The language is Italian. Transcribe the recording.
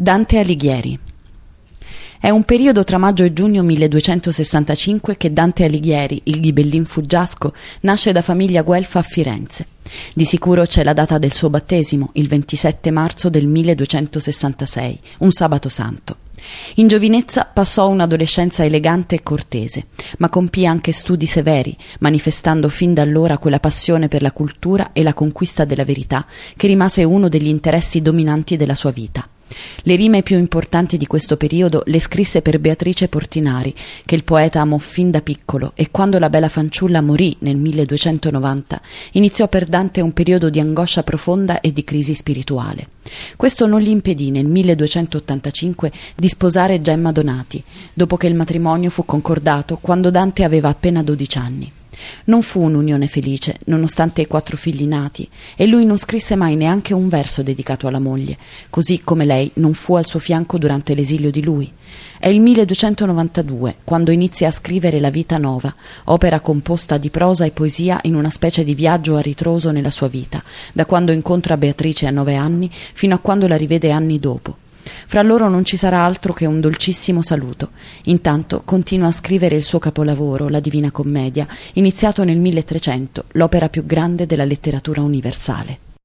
Dante Alighieri è un periodo tra maggio e giugno 1265 che Dante Alighieri, il ghibellin fuggiasco, nasce da famiglia guelfa a Firenze. Di sicuro c'è la data del suo battesimo, il 27 marzo del 1266, un sabato santo. In giovinezza passò un'adolescenza elegante e cortese, ma compì anche studi severi, manifestando fin da allora quella passione per la cultura e la conquista della verità che rimase uno degli interessi dominanti della sua vita. Le rime più importanti di questo periodo le scrisse per Beatrice Portinari, che il poeta amò fin da piccolo e quando la bella fanciulla morì nel 1290, iniziò per Dante un periodo di angoscia profonda e di crisi spirituale. Questo non gli impedì nel 1285 di sposare Gemma Donati, dopo che il matrimonio fu concordato quando Dante aveva appena 12 anni. Non fu un'unione felice, nonostante i quattro figli nati, e lui non scrisse mai neanche un verso dedicato alla moglie, così come lei non fu al suo fianco durante l'esilio di lui. È il 1292, quando inizia a scrivere La vita nova, opera composta di prosa e poesia in una specie di viaggio a ritroso nella sua vita, da quando incontra Beatrice a nove anni fino a quando la rivede anni dopo. Fra loro non ci sarà altro che un dolcissimo saluto. Intanto continua a scrivere il suo capolavoro, La Divina Commedia, iniziato nel 1300, l'opera più grande della letteratura universale.